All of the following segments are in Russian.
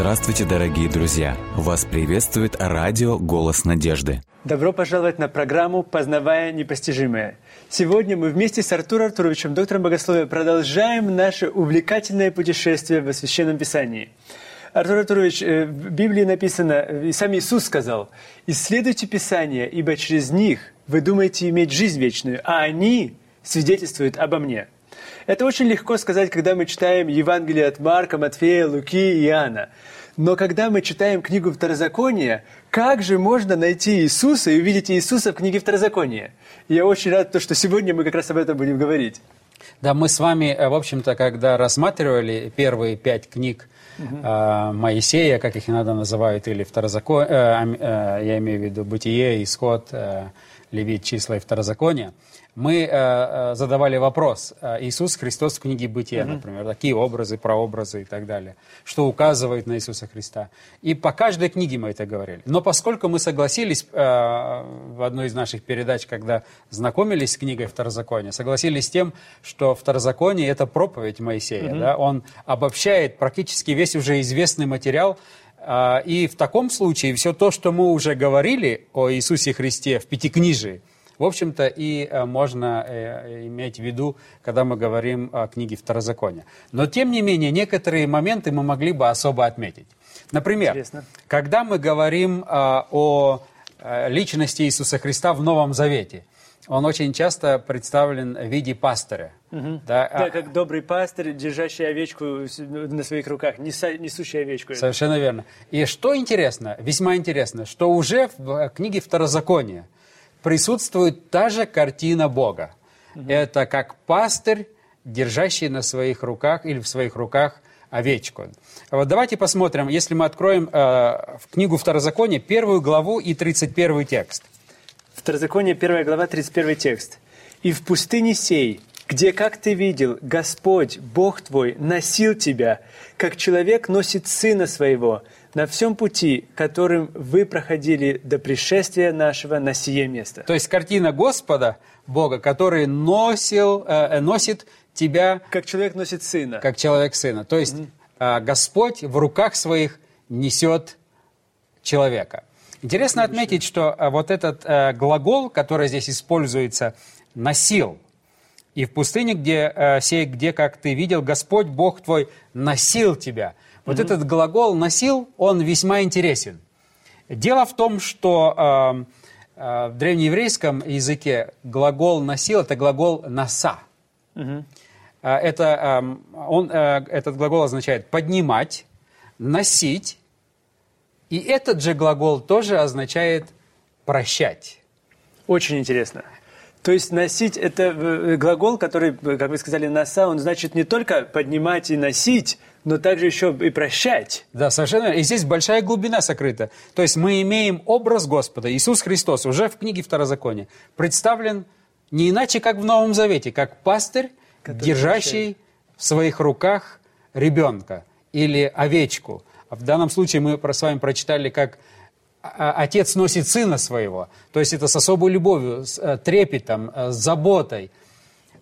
Здравствуйте, дорогие друзья! Вас приветствует радио «Голос надежды». Добро пожаловать на программу «Познавая непостижимое». Сегодня мы вместе с Артуром Артуровичем, доктором богословия, продолжаем наше увлекательное путешествие в Священном Писании. Артур Артурович, э, в Библии написано, и сам Иисус сказал, «Исследуйте Писание, ибо через них вы думаете иметь жизнь вечную, а они свидетельствуют обо мне». Это очень легко сказать, когда мы читаем Евангелие от Марка, Матфея, Луки и Иоанна. Но когда мы читаем книгу Второзакония, как же можно найти Иисуса и увидеть Иисуса в книге Второзакония? Я очень рад, что сегодня мы как раз об этом будем говорить. Да, мы с вами, э, в общем-то, когда рассматривали первые пять книг угу. э, Моисея, как их иногда называют, или Второзакон, э, э, я имею в виду Бытие, Исход, э, Левит, Числа и Второзаконие, мы э, э, задавали вопрос, э, Иисус Христос в книге Бытия, mm-hmm. например, такие образы, прообразы и так далее, что указывает на Иисуса Христа. И по каждой книге мы это говорили. Но поскольку мы согласились э, в одной из наших передач, когда знакомились с книгой Второзакония, согласились с тем, что Второзаконие – это проповедь Моисея. Mm-hmm. Да? Он обобщает практически весь уже известный материал, и в таком случае все то, что мы уже говорили о Иисусе Христе в Пятикнижии, в общем-то, и э, можно э, иметь в виду, когда мы говорим о книге Второзакония. Но, тем не менее, некоторые моменты мы могли бы особо отметить. Например, Интересно. когда мы говорим э, о личности Иисуса Христа в Новом Завете, он очень часто представлен в виде пастыря. Угу. Да, да, а как добрый пастырь, держащий овечку на своих руках, несущий овечку. Совершенно верно. И что интересно, весьма интересно, что уже в книге Второзакония присутствует та же картина Бога. Угу. Это как пастырь, держащий на своих руках или в своих руках овечку. Вот давайте посмотрим, если мы откроем э, в книгу Второзакония первую главу и 31 текст. Второзаконие, первая глава, 31 текст. «И в пустыне сей, где, как ты видел, Господь, Бог твой, носил тебя, как человек носит сына своего, на всем пути, которым вы проходили до пришествия нашего на сие место». То есть картина Господа, Бога, который носил, э, э носит тебя... Как человек носит сына. Как человек сына. То есть угу. э, Господь в руках своих несет человека. Интересно отметить, что э, вот этот э, глагол, который здесь используется, «носил», и в пустыне, где, э, сей, где, как ты видел, Господь Бог твой носил тебя. Вот mm этот глагол «носил», он весьма интересен. Дело в том, что э, э, в древнееврейском языке глагол «носил» – это глагол «носа». mm Это, э, он, э, этот глагол означает «поднимать», «носить», и этот же глагол тоже означает «прощать». Очень интересно. То есть носить – это э, глагол, который, как вы сказали, носа, он значит не только поднимать и носить, но также еще и прощать. Да, совершенно. И здесь большая глубина сокрыта. То есть мы имеем образ Господа, Иисус Христос, уже в книге Второзакония, представлен не иначе, как в Новом Завете, как пастырь, который держащий прощает. в своих руках ребенка или овечку. А в данном случае мы с вами прочитали, как а, отец носит сына своего. То есть это с особой любовью, с э, трепетом, э, с заботой.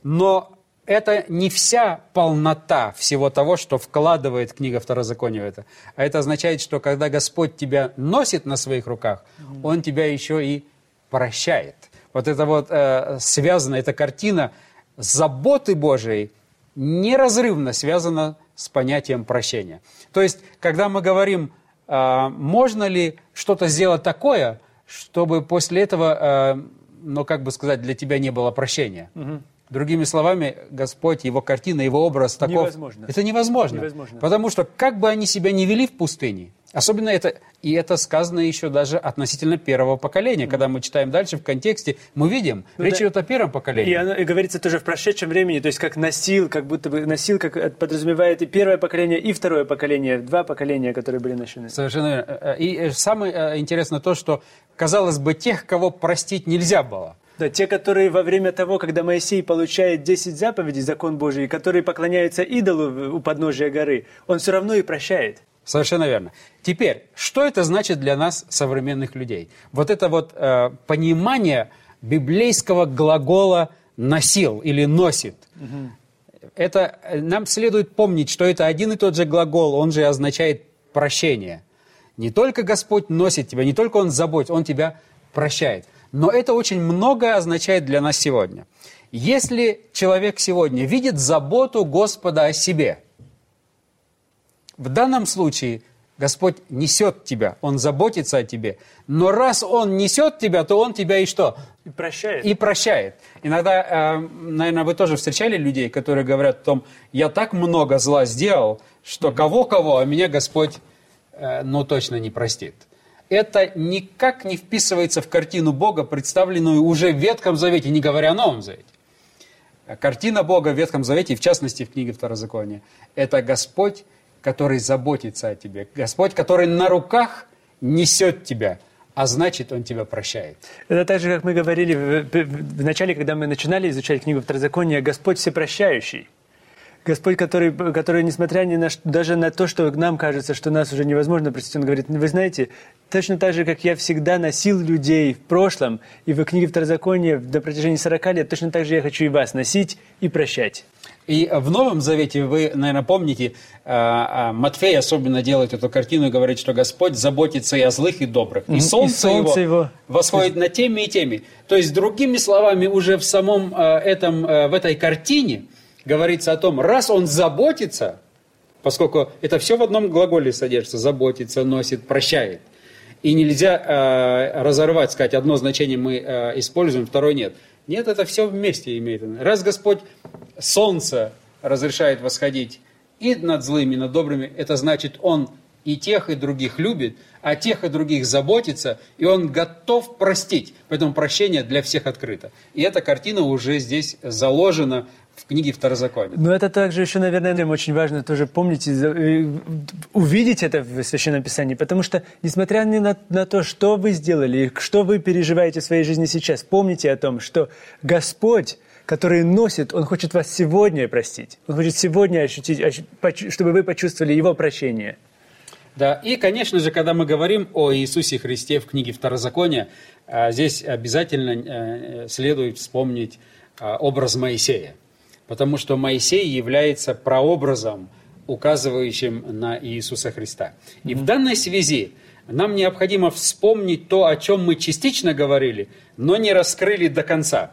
Но это не вся полнота всего того, что вкладывает книга Второзакония в это. А это означает, что когда Господь тебя носит на своих руках, Он тебя еще и прощает. Вот это вот э, связано, эта картина заботы Божией неразрывно связана с понятием прощения. То есть, когда мы говорим а, можно ли что-то сделать такое, чтобы после этого, а, ну, как бы сказать, для тебя не было прощения? Угу. Другими словами, Господь, Его картина, Его образ таков... Невозможно. Это невозможно. невозможно. Потому что как бы они себя не вели в пустыне, особенно это, и это сказано еще даже относительно первого поколения. Mm. Когда мы читаем дальше в контексте, мы видим, ну, речь да. идет о первом поколении. И, оно, и говорится тоже в прошедшем времени, то есть как носил, как будто бы носил, как подразумевает и первое поколение, и второе поколение, два поколения, которые были носены. Совершенно верно. И э, самое э, интересное то, что, казалось бы, тех, кого простить нельзя было – да, те, которые во время того, когда Моисей получает 10 заповедей, закон Божий, которые поклоняются идолу у подножия горы, он все равно и прощает. Совершенно верно. Теперь, что это значит для нас, современных людей? Вот это вот э, понимание библейского глагола «носил» или «носит». Угу. Это, нам следует помнить, что это один и тот же глагол, он же означает прощение. Не только Господь носит тебя, не только Он заботит, Он тебя прощает. Но это очень многое означает для нас сегодня. Если человек сегодня видит заботу Господа о себе, в данном случае Господь несет тебя, Он заботится о тебе. Но раз Он несет тебя, то Он тебя и что? И прощает. И прощает. Иногда, э, наверное, вы тоже встречали людей, которые говорят о том, я так много зла сделал, что кого-кого, а меня Господь, э, ну, точно не простит. Это никак не вписывается в картину Бога, представленную уже в Ветхом Завете, не говоря о Новом Завете. Картина Бога в Ветхом Завете, в частности в книге Второзакония, это Господь, который заботится о тебе. Господь, который на руках несет тебя, а значит, Он тебя прощает. Это так же, как мы говорили в, в, в начале, когда мы начинали изучать книгу Второзакония, Господь всепрощающий. Господь, который, который несмотря ни на, даже на то, что нам кажется, что нас уже невозможно простить, Он говорит, вы знаете, точно так же, как я всегда носил людей в прошлом, и в книге Второзакония до протяжении 40 лет, точно так же я хочу и вас носить и прощать. И в Новом Завете, вы, наверное, помните, а, а, Матфей особенно делает эту картину и говорит, что Господь заботится и о злых, и добрых. И солнце, и солнце его, его восходит на теми и теми. То есть, другими словами, уже в самом а, этом, в этой картине говорится о том, раз Он заботится, поскольку это все в одном глаголе содержится, заботится, носит, прощает. И нельзя разорвать, сказать, одно значение мы используем, второе нет – нет, это все вместе имеет. Раз Господь солнце разрешает восходить и над злыми, и над добрыми, это значит, Он и тех, и других любит, а тех и других заботится, и Он готов простить. Поэтому прощение для всех открыто. И эта картина уже здесь заложена в книге Второзакония. Но это также еще, наверное, очень важно тоже помнить, увидеть это в Священном Писании, потому что, несмотря ни на, на то, что вы сделали, что вы переживаете в своей жизни сейчас, помните о том, что Господь, который носит, Он хочет вас сегодня простить. Он хочет сегодня ощутить, чтобы вы почувствовали Его прощение. Да, и, конечно же, когда мы говорим о Иисусе Христе в книге Второзакония, а, здесь обязательно э, следует вспомнить а, образ Моисея потому что Моисей является прообразом, указывающим на Иисуса Христа. И в данной связи нам необходимо вспомнить то, о чем мы частично говорили, но не раскрыли до конца.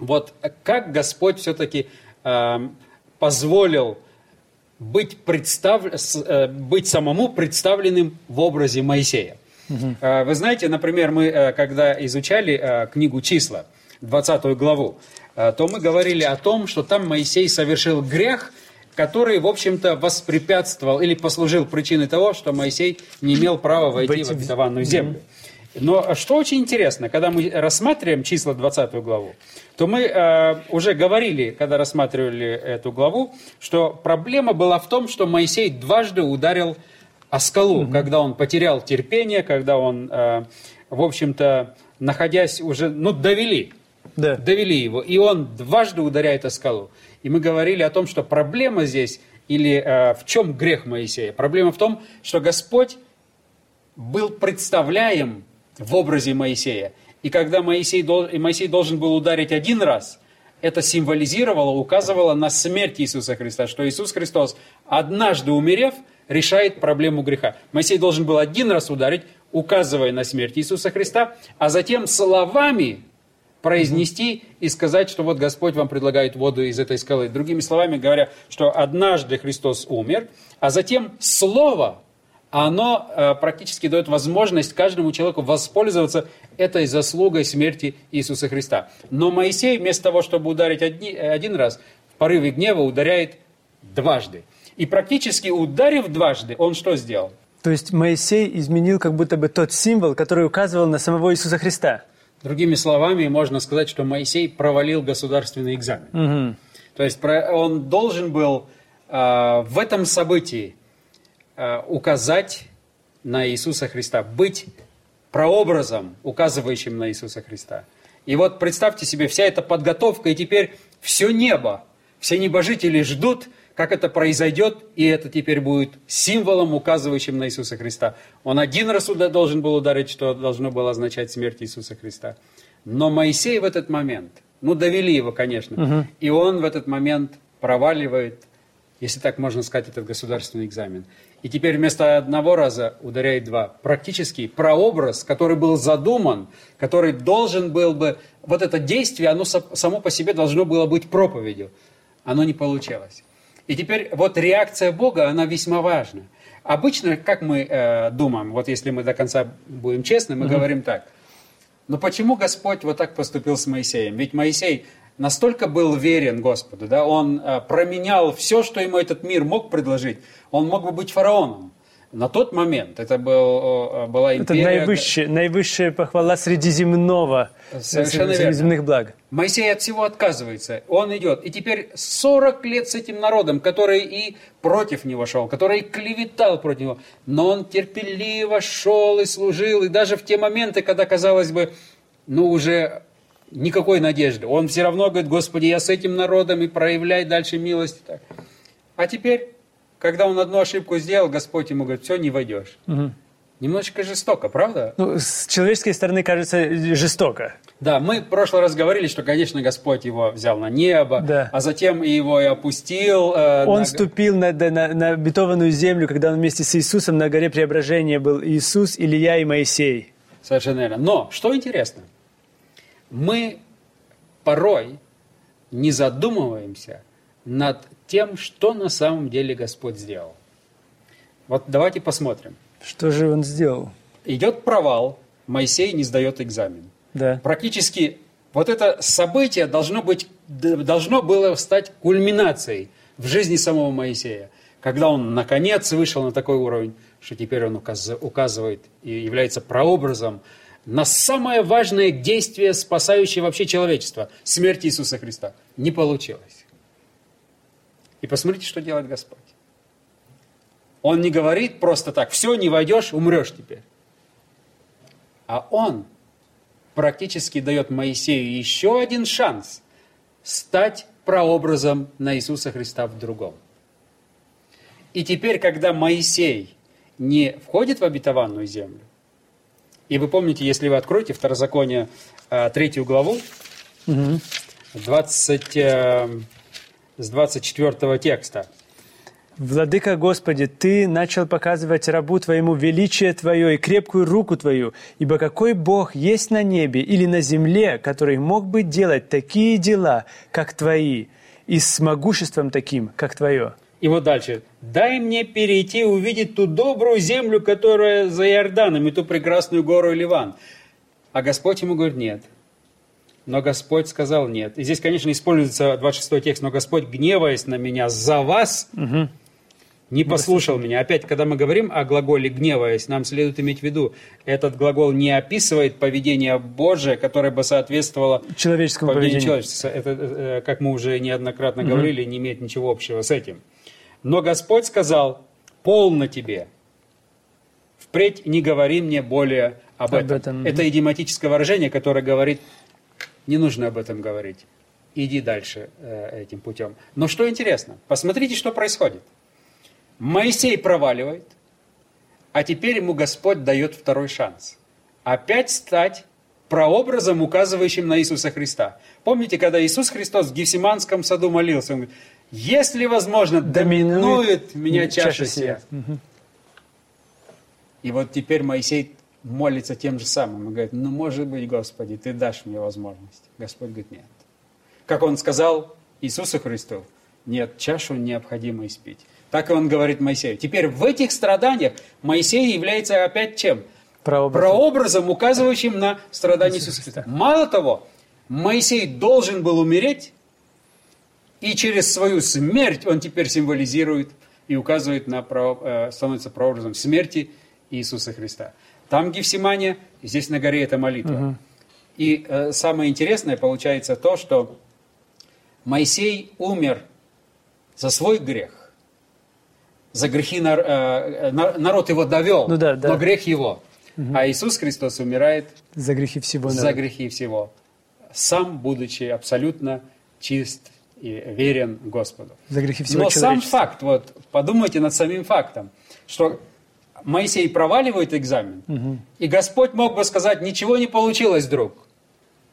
Вот как Господь все-таки э, позволил быть, представ... э, быть самому представленным в образе Моисея. Угу. Вы знаете, например, мы, э, когда изучали книгу «Числа», 20 главу, то мы говорили о том, что там Моисей совершил грех, который, в общем-то, воспрепятствовал или послужил причиной того, что Моисей не имел права войти в обетованную землю. Но что очень интересно, когда мы рассматриваем числа 20 главу, то мы э, уже говорили, когда рассматривали эту главу, что проблема была в том, что Моисей дважды ударил о скалу, mm когда он потерял терпение, когда он, э, в общем-то, находясь уже, ну, довели да. довели его, и он дважды ударяет о скалу. И мы говорили о том, что проблема здесь, или э, в чем грех Моисея? Проблема в том, что Господь был представляем в образе Моисея. И когда Моисей, Моисей должен был ударить один раз, это символизировало, указывало на смерть Иисуса Христа, что Иисус Христос, однажды умерев, решает проблему греха. Моисей должен был один раз ударить, указывая на смерть Иисуса Христа, а затем словами произнести и сказать, что вот Господь вам предлагает воду из этой скалы. Другими словами говоря, что однажды Христос умер, а затем Слово, оно э, практически дает возможность каждому человеку воспользоваться этой заслугой смерти Иисуса Христа. Но Моисей вместо того, чтобы ударить одни, один раз, в порыве гнева ударяет дважды. И практически ударив дважды, он что сделал? То есть Моисей изменил как будто бы тот символ, который указывал на самого Иисуса Христа. Другими словами, можно сказать, что Моисей провалил государственный экзамен. Угу. То есть он должен был э, в этом событии указать на Иисуса Христа, быть прообразом, указывающим на Иисуса Христа. И вот представьте себе, вся эта подготовка, и теперь все небо, все небожители ждут, как это произойдет, и это теперь будет символом, указывающим на Иисуса Христа. Он один раз должен был ударить, что должно было означать смерть Иисуса Христа. Но Моисей в этот момент, ну довели его, конечно, угу. и он в этот момент проваливает если так можно сказать, этот государственный экзамен. И теперь вместо одного раза ударяет два. Практически прообраз, который был задуман, который должен был бы... Вот это действие, оно само по себе должно было быть проповедью. Оно не получалось. И теперь вот реакция Бога, она весьма важна. Обычно, как мы э, думаем, вот если мы до конца будем честны, мы угу. говорим так. Но почему Господь вот так поступил с Моисеем? Ведь Моисей настолько был верен Господу, да, он э, променял все, что ему этот мир мог предложить. Он мог бы быть фараоном. На тот момент это был, была империя... Это наивысшая, наивысшая похвала средиземного, Совершенно средиземных верно. благ. Моисей от всего отказывается, он идет. И теперь 40 лет с этим народом, который и против него шел, который и клеветал против него, но он терпеливо шел и служил, и даже в те моменты, когда, казалось бы, ну уже никакой надежды. Он все равно говорит, Господи, я с этим народом и проявляй дальше милость. А теперь, когда он одну ошибку сделал, Господь ему говорит, все, не войдешь. Угу. Немножечко жестоко, правда? Ну, с человеческой стороны кажется жестоко. Да, мы в прошлый раз говорили, что, конечно, Господь его взял на небо, да. а затем его и опустил. Э, он на... ступил на, на, на обетованную землю, когда он вместе с Иисусом на горе преображения был Иисус, Илья и Моисей. Совершенно верно. Но, что интересно, мы порой не задумываемся над тем, что на самом деле Господь сделал. Вот давайте посмотрим. Что же он сделал? Идет провал, Моисей не сдает экзамен. Да. Практически вот это событие должно, быть, должно было стать кульминацией в жизни самого Моисея, когда он наконец вышел на такой уровень, что теперь он указывает и является прообразом на самое важное действие, спасающее вообще человечество – смерть Иисуса Христа. Не получилось. И посмотрите, что делает Господь. Он не говорит просто так, все, не войдешь, умрешь теперь. А он практически дает Моисею еще один шанс стать прообразом на Иисуса Христа в другом. И теперь, когда Моисей не входит в обетованную землю, и вы помните, если вы откроете Второзаконие, э, третью главу, угу. 20, с 24 текста. Владыка Господи, Ты начал показывать рабу Твоему величие Твое и крепкую руку Твою, ибо какой Бог есть на небе или на земле, который мог бы делать такие дела, как Твои, и с могуществом таким, как Твое? И вот дальше. «Дай мне перейти и увидеть ту добрую землю, которая за Иорданом, и ту прекрасную гору Ливан». А Господь ему говорит, нет. Но Господь сказал нет. И здесь, конечно, используется 26 текст, но Господь, гневаясь на меня за вас, угу. не послушал меня. Опять, когда мы говорим о глаголе «гневаясь», нам следует иметь в виду, этот глагол не описывает поведение Божие, которое бы соответствовало человеческому поведению. Человечества. Это, э, как мы уже неоднократно угу. говорили, не имеет ничего общего с этим. Но Господь сказал, полно тебе. Впредь не говори мне более об, об этом. этом. Это идиоматическое выражение, которое говорит, не нужно об этом говорить. Иди дальше э, этим путем. Но что интересно, посмотрите, что происходит. Моисей проваливает, а теперь ему Господь дает второй шанс. Опять стать прообразом, указывающим на Иисуса Христа. Помните, когда Иисус Христос в Гефсиманском саду молился, он говорит, если возможно, доминует меня чаша сия. И вот теперь Моисей молится тем же самым. Он говорит, ну, может быть, Господи, Ты дашь мне возможность. Господь говорит, нет. Как Он сказал Иисусу Христу, нет, чашу необходимо испить. Так и Он говорит Моисею. Теперь в этих страданиях Моисей является опять чем? Прообразом, Прообразом указывающим на страдания Иисуса Христа. Мало того, Моисей должен был умереть, и через свою смерть он теперь символизирует и указывает на, э, становится прообразом смерти Иисуса Христа. Там Гефсимания, здесь на горе это молитва. Угу. И э, самое интересное получается то, что Моисей умер за свой грех. За грехи нар, э, народ его довел, ну, да, да. но грех его. Угу. А Иисус Христос умирает за грехи всего. За грехи всего. Сам, будучи абсолютно чист и верен Господу. За грехи всего Но сам факт, вот подумайте над самим фактом, что Моисей проваливает экзамен, угу. и Господь мог бы сказать, ничего не получилось, друг.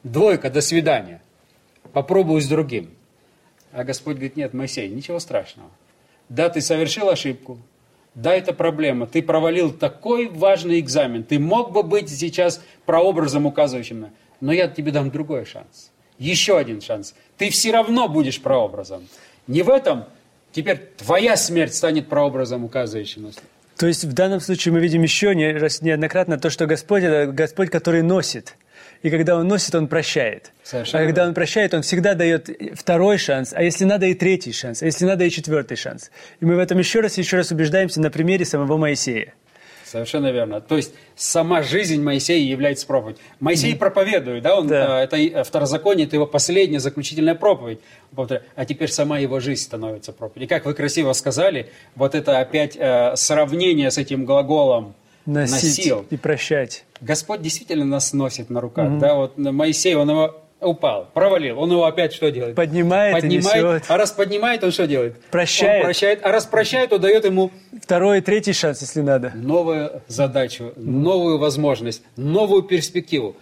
Двойка, до свидания. Попробую с другим. А Господь говорит, нет, Моисей, ничего страшного. Да, ты совершил ошибку. Да, это проблема. Ты провалил такой важный экзамен. Ты мог бы быть сейчас прообразом, указывающим. Но я тебе дам другой шанс. Еще один шанс. Ты все равно будешь прообразом. Не в этом. Теперь твоя смерть станет прообразом, указывающим на То есть в данном случае мы видим еще не, неоднократно то, что Господь – это Господь, который носит. И когда Он носит, Он прощает. Совершенно. А когда Он прощает, Он всегда дает второй шанс, а если надо и третий шанс, а если надо и четвертый шанс. И мы в этом еще раз и еще раз убеждаемся на примере самого Моисея. Совершенно верно. То есть сама жизнь Моисея является проповедь. Моисей mm. проповедует, да, он, да. Э, это э, второзаконие, это его последняя заключительная проповедь. А теперь сама его жизнь становится проповедью. И как вы красиво сказали, вот это опять э, сравнение с этим глаголом носить носил. и прощать. Господь действительно нас носит на руках. Mm-hmm. Да, вот Моисей, он его упал, провалил. Он его опять что делает? Поднимает, поднимает и несет. А раз поднимает, он что делает? Прощает. Он прощает. А раз прощает, то дает ему... Второй, третий шанс, если надо. Новую задачу, новую возможность, новую перспективу.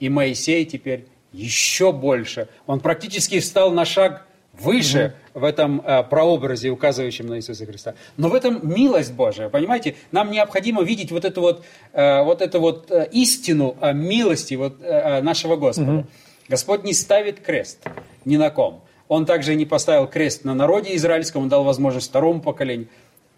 И Моисей теперь еще больше. Он практически встал на шаг выше угу. в этом э, прообразе, указывающем на Иисуса Христа. Но в этом милость Божия, понимаете? Нам необходимо видеть вот эту вот, э, вот эту вот э, истину о милости вот, э, нашего Господа. Угу. Господь не ставит крест ни на ком. Он также не поставил крест на народе израильском, он дал возможность второму поколению.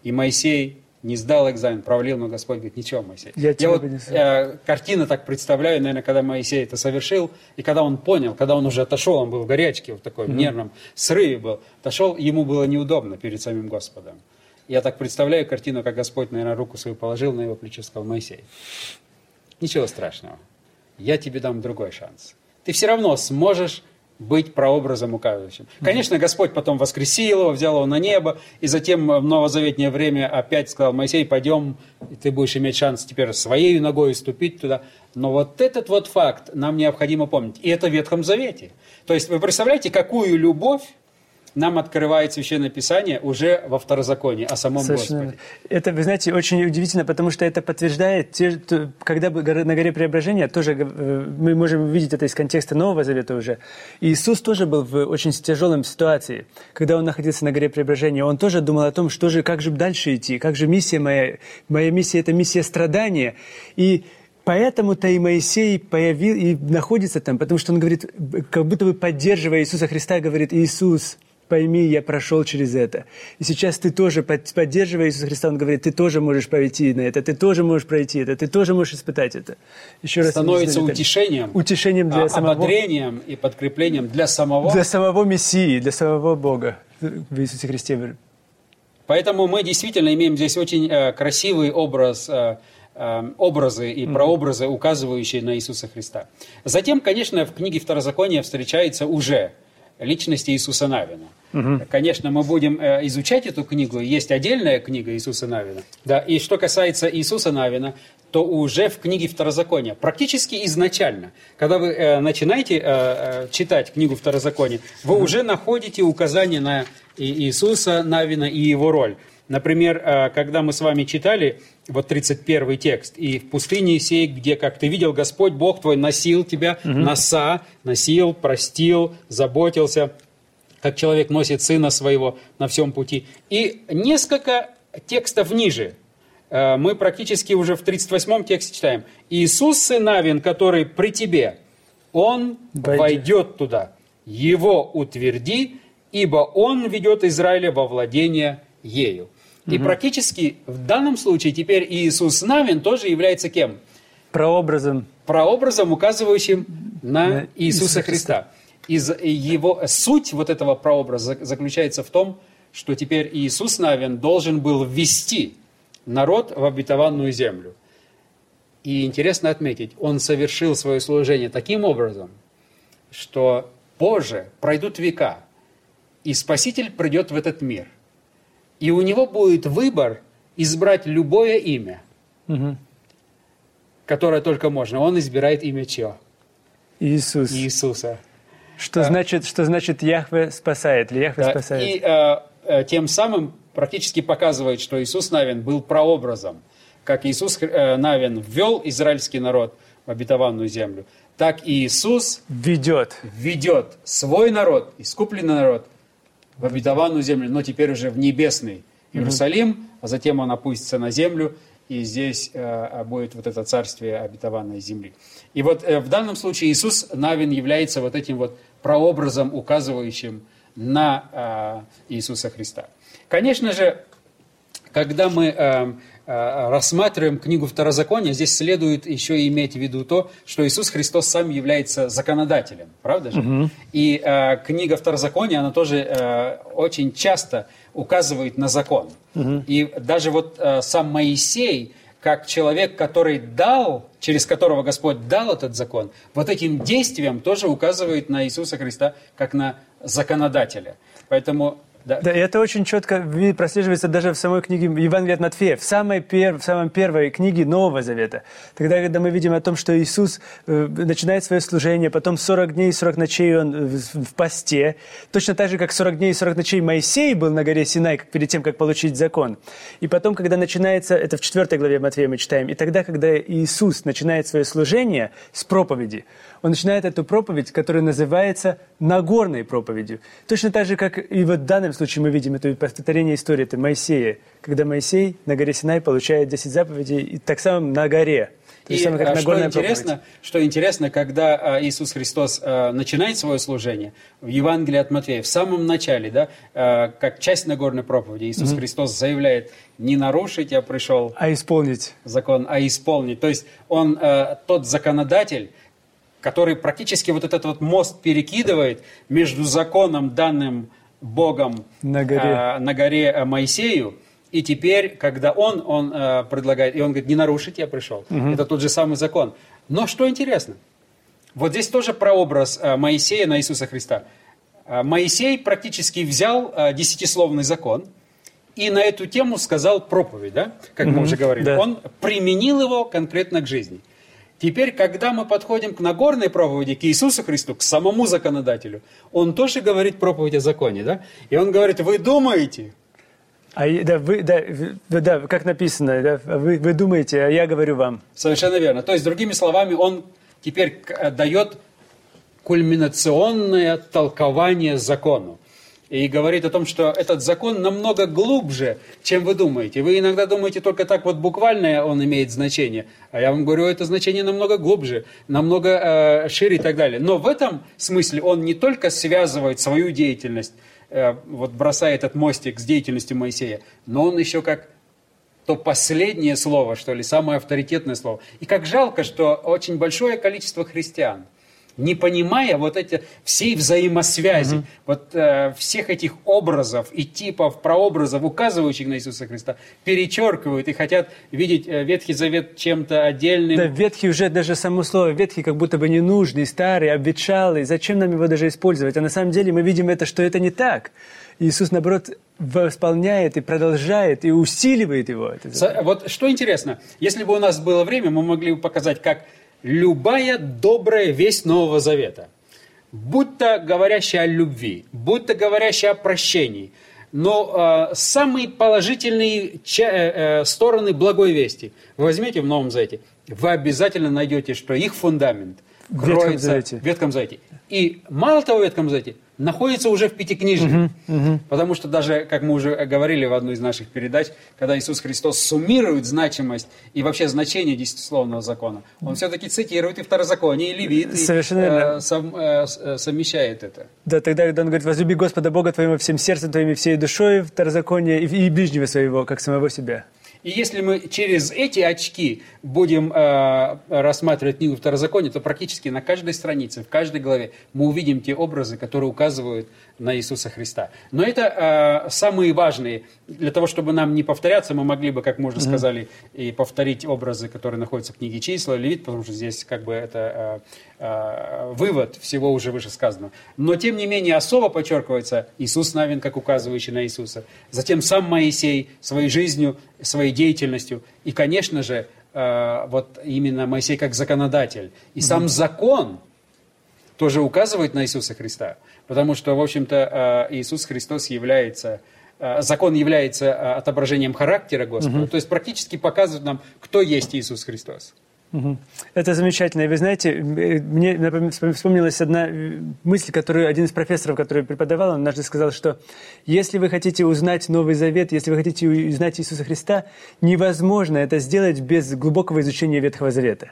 И Моисей не сдал экзамен, провалил, но Господь говорит, ничего, Моисей. Я, Я вот э, картина так представляю, наверное, когда Моисей это совершил, и когда он понял, когда он уже отошел, он был в горячке, в такой mm-hmm. нервном срыве был, отошел, ему было неудобно перед самим Господом. Я так представляю картину, как Господь, наверное, руку свою положил на его плечо сказал, Моисей, ничего страшного, я тебе дам другой шанс ты все равно сможешь быть прообразом указывающим. Конечно, Господь потом воскресил его, взял его на небо, и затем в новозаветнее время опять сказал, Моисей, пойдем, и ты будешь иметь шанс теперь своей ногой ступить туда. Но вот этот вот факт нам необходимо помнить. И это в Ветхом Завете. То есть вы представляете, какую любовь нам открывает Священное Писание уже во Второзаконии, о самом Совершенно. Господе. Это, вы знаете, очень удивительно, потому что это подтверждает, те, когда на горе Преображения, тоже э, мы можем увидеть это из контекста Нового Завета уже. Иисус тоже был в очень тяжелой ситуации. Когда Он находился на горе Преображения, Он тоже думал о том, что же, как же дальше идти, как же миссия моя. Моя миссия – это миссия страдания. И Поэтому-то и Моисей появил и находится там, потому что он говорит, как будто бы поддерживая Иисуса Христа, говорит, Иисус – пойми, я прошел через это. И сейчас ты тоже, поддерживая Иисуса Христа, Он говорит, ты тоже можешь пойти на это, ты тоже можешь пройти это, ты тоже можешь испытать это. Еще раз Становится утешением, утешением для а, самого... ободрением и подкреплением для самого... Для самого Мессии, для самого Бога в Иисусе Христе. Поэтому мы действительно имеем здесь очень э, красивый образ э, э образы и прообразы, указывающие на Иисуса Христа. Затем, конечно, в книге Второзакония встречается уже личности Иисуса Навина. Угу. Конечно, мы будем э, изучать эту книгу. Есть отдельная книга Иисуса Навина. Да, и что касается Иисуса Навина, то уже в книге Второзакония, практически изначально, когда вы э, начинаете э, читать книгу Второзакония, вы уже находите указания на Иисуса Навина и его роль. Например, э, когда мы с вами читали вот 31 текст, «И в пустыне сей, где, как ты видел, Господь Бог твой носил тебя, угу. носа, носил, простил, заботился, как человек носит сына своего на всем пути». И несколько текстов ниже, э, мы практически уже в 38 тексте читаем, «Иисус, сын Авин, который при тебе, он Войдет. войдет туда, его утверди, ибо он ведет Израиля во владение ею». И практически в данном случае теперь Иисус Навин тоже является кем? Прообразом. Прообразом, указывающим на, на Иисуса Христа. Из его суть вот этого прообраза заключается в том, что теперь Иисус Навин должен был ввести народ в обетованную землю. И интересно отметить, он совершил свое служение таким образом, что позже пройдут века, и Спаситель придет в этот мир – и у него будет выбор избрать любое имя, угу. которое только можно. Он избирает имя чего? Иисус. Иисуса. Что, а, значит, что значит Яхве спасает? Или Яхве да, спасает? И а, а, тем самым практически показывает, что Иисус Навин был прообразом. Как Иисус а, Навин ввел израильский народ в обетованную землю, так и Иисус ведет, ведет свой народ, искупленный народ, в обетованную землю, но теперь уже в небесный Иерусалим, а затем он опустится на землю, и здесь э, будет вот это царствие обетованной земли. И вот э, в данном случае Иисус Навин является вот этим вот прообразом, указывающим на э, Иисуса Христа. Конечно же, когда мы э, рассматриваем книгу Второзакония, здесь следует еще иметь в виду то, что Иисус Христос сам является законодателем, правда же? Угу. И э, книга Второзакония, она тоже э, очень часто указывает на закон. Угу. И даже вот э, сам Моисей, как человек, который дал, через которого Господь дал этот закон, вот этим действием тоже указывает на Иисуса Христа как на законодателя. Поэтому да. да, и это очень четко прослеживается даже в самой книге Евангелия от Матфея, в самой, пер, в самой первой книге Нового Завета. Тогда, когда мы видим о том, что Иисус э, начинает свое служение, потом 40 дней и 40 ночей он в, в посте, точно так же, как 40 дней и 40 ночей Моисей был на горе Синай перед тем, как получить закон. И потом, когда начинается, это в 4 главе Матфея мы читаем, и тогда, когда Иисус начинает свое служение с проповеди, он начинает эту проповедь, которая называется Нагорной проповедью. Точно так же, как и вот в данном случае мы видим это повторение истории, это Моисея, когда Моисей на горе Синай получает 10 заповедей, и так само на горе. И самое, как что, интересно, что интересно, когда а, Иисус Христос а, начинает свое служение в Евангелии от Матфея, в самом начале, да, а, как часть Нагорной проповеди, Иисус mm-hmm. Христос заявляет, не нарушить я пришел, а исполнить закон, а исполнить. То есть он тот законодатель, который практически вот этот вот мост перекидывает между законом, данным Богом на горе, э, на горе э, Моисею, и теперь, когда он, он э, предлагает, и он говорит, не нарушить я пришел. Угу. Это тот же самый закон. Но что интересно, вот здесь тоже прообраз э, Моисея на Иисуса Христа. Э, Моисей практически взял э, десятисловный закон и на эту тему сказал проповедь, да, как угу, мы уже говорили. Да. Он применил его конкретно к жизни. Теперь, когда мы подходим к Нагорной проповеди, к Иисусу Христу, к самому законодателю, он тоже говорит проповедь о законе, да? И он говорит, вы думаете, а, да, вы, да, да, как написано, да, вы, вы думаете, а я говорю вам. Совершенно верно. То есть, другими словами, он теперь дает кульминационное толкование закону и говорит о том, что этот закон намного глубже, чем вы думаете. Вы иногда думаете только так вот буквально он имеет значение, а я вам говорю, это значение намного глубже, намного э, шире и так далее. Но в этом смысле он не только связывает свою деятельность, э, вот бросая этот мостик с деятельностью Моисея, но он еще как то последнее слово, что ли, самое авторитетное слово. И как жалко, что очень большое количество христиан – не понимая вот эти всей взаимосвязи, угу. вот э, всех этих образов и типов, прообразов, указывающих на Иисуса Христа, перечеркивают и хотят видеть э, Ветхий Завет чем-то отдельным. Да, Ветхий уже даже само слово Ветхий как будто бы ненужный, старый, обветшалый. Зачем нам его даже использовать? А на самом деле мы видим это, что это не так. Иисус, наоборот, восполняет и продолжает, и усиливает его. Вот что интересно, если бы у нас было время, мы могли бы показать, как любая добрая весть Нового Завета, будь то говорящая о любви, будь то говорящая о прощении, но э, самые положительные э, э, стороны благой вести вы возьмете в Новом Завете, вы обязательно найдете, что их фундамент кроется в Ветхом Завете. И мало того в Ветхом Завете, находится уже в Пятикнижии. Угу, угу. Потому что даже, как мы уже говорили в одной из наших передач, когда Иисус Христос суммирует значимость и вообще значение десятисловного закона, он все-таки цитирует и Второзаконие, и Левит, Совершенно и э, сам, э, э, совмещает это. Да, тогда, когда он говорит, возлюби Господа Бога твоего всем сердцем твоим и всей душой, Второзаконие, и, и ближнего своего, как самого себя. И если мы через эти очки будем э, рассматривать книгу Второзакония, то практически на каждой странице, в каждой главе мы увидим те образы, которые указывают на Иисуса Христа. Но это э, самые важные. Для того, чтобы нам не повторяться, мы могли бы, как мы уже mm-hmm. сказали, и повторить образы, которые находятся в книге числа, Левит, потому что здесь как бы это э, вывод всего уже вышесказанного. Но, тем не менее, особо подчеркивается Иисус Навин, как указывающий на Иисуса. Затем сам Моисей своей жизнью, своей деятельностью. И, конечно же, э, вот именно Моисей как законодатель. И сам закон тоже указывает на Иисуса Христа. Потому что, в общем-то, э, Иисус Христос является, э, закон является э, отображением характера Господа. Угу. То есть практически показывает нам, кто есть Иисус Христос. Это замечательно. И вы знаете, мне вспомнилась одна мысль, которую один из профессоров, который преподавал, он однажды сказал, что если вы хотите узнать Новый Завет, если вы хотите узнать Иисуса Христа, невозможно это сделать без глубокого изучения Ветхого Завета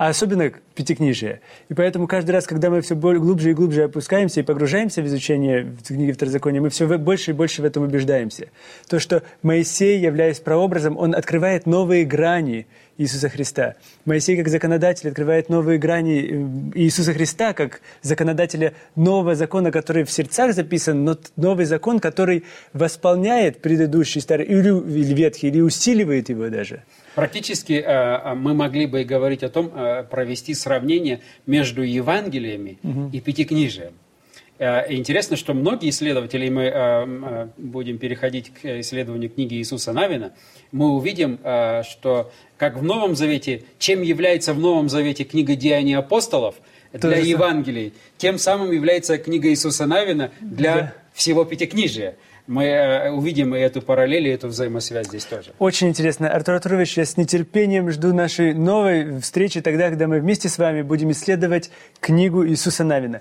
а особенно Пятикнижие. И поэтому каждый раз, когда мы все глубже и глубже опускаемся и погружаемся в изучение книги Второзакония, мы все больше и больше в этом убеждаемся. То, что Моисей, являясь прообразом, он открывает новые грани Иисуса Христа. Моисей, как законодатель, открывает новые грани э, Иисуса Христа, как законодателя нового закона, который в сердцах записан, но новый закон, который восполняет предыдущий старый, или, или ветхий, или усиливает его даже. Практически э, э, мы могли бы говорить о том, э, провести сравнение между Евангелиями угу. и Пятикнижием. Интересно, что многие исследователи, мы будем переходить к исследованию книги Иисуса Навина, мы увидим, что как в Новом Завете, чем является в Новом Завете книга Деяний апостолов для Евангелий, тем самым является книга Иисуса Навина для да. всего Пятикнижия мы э, увидим и эту параллель, и эту взаимосвязь здесь тоже. Очень интересно. Артур Артурович, я с нетерпением жду нашей новой встречи тогда, когда мы вместе с вами будем исследовать книгу Иисуса Навина.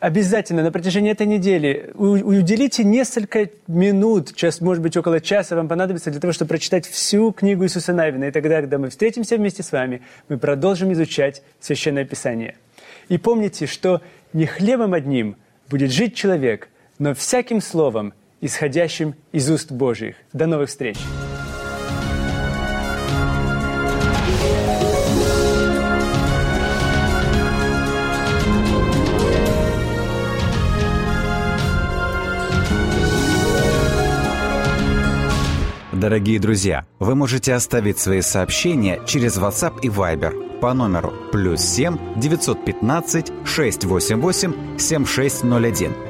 Обязательно на протяжении этой недели уделите несколько минут, час, может быть, около часа вам понадобится для того, чтобы прочитать всю книгу Иисуса Навина. И тогда, когда мы встретимся вместе с вами, мы продолжим изучать Священное Писание. И помните, что не хлебом одним будет жить человек, но всяким словом, исходящим из уст Божьих. До новых встреч! Дорогие друзья, вы можете оставить свои сообщения через WhatsApp и Viber по номеру плюс 7 915 688 7601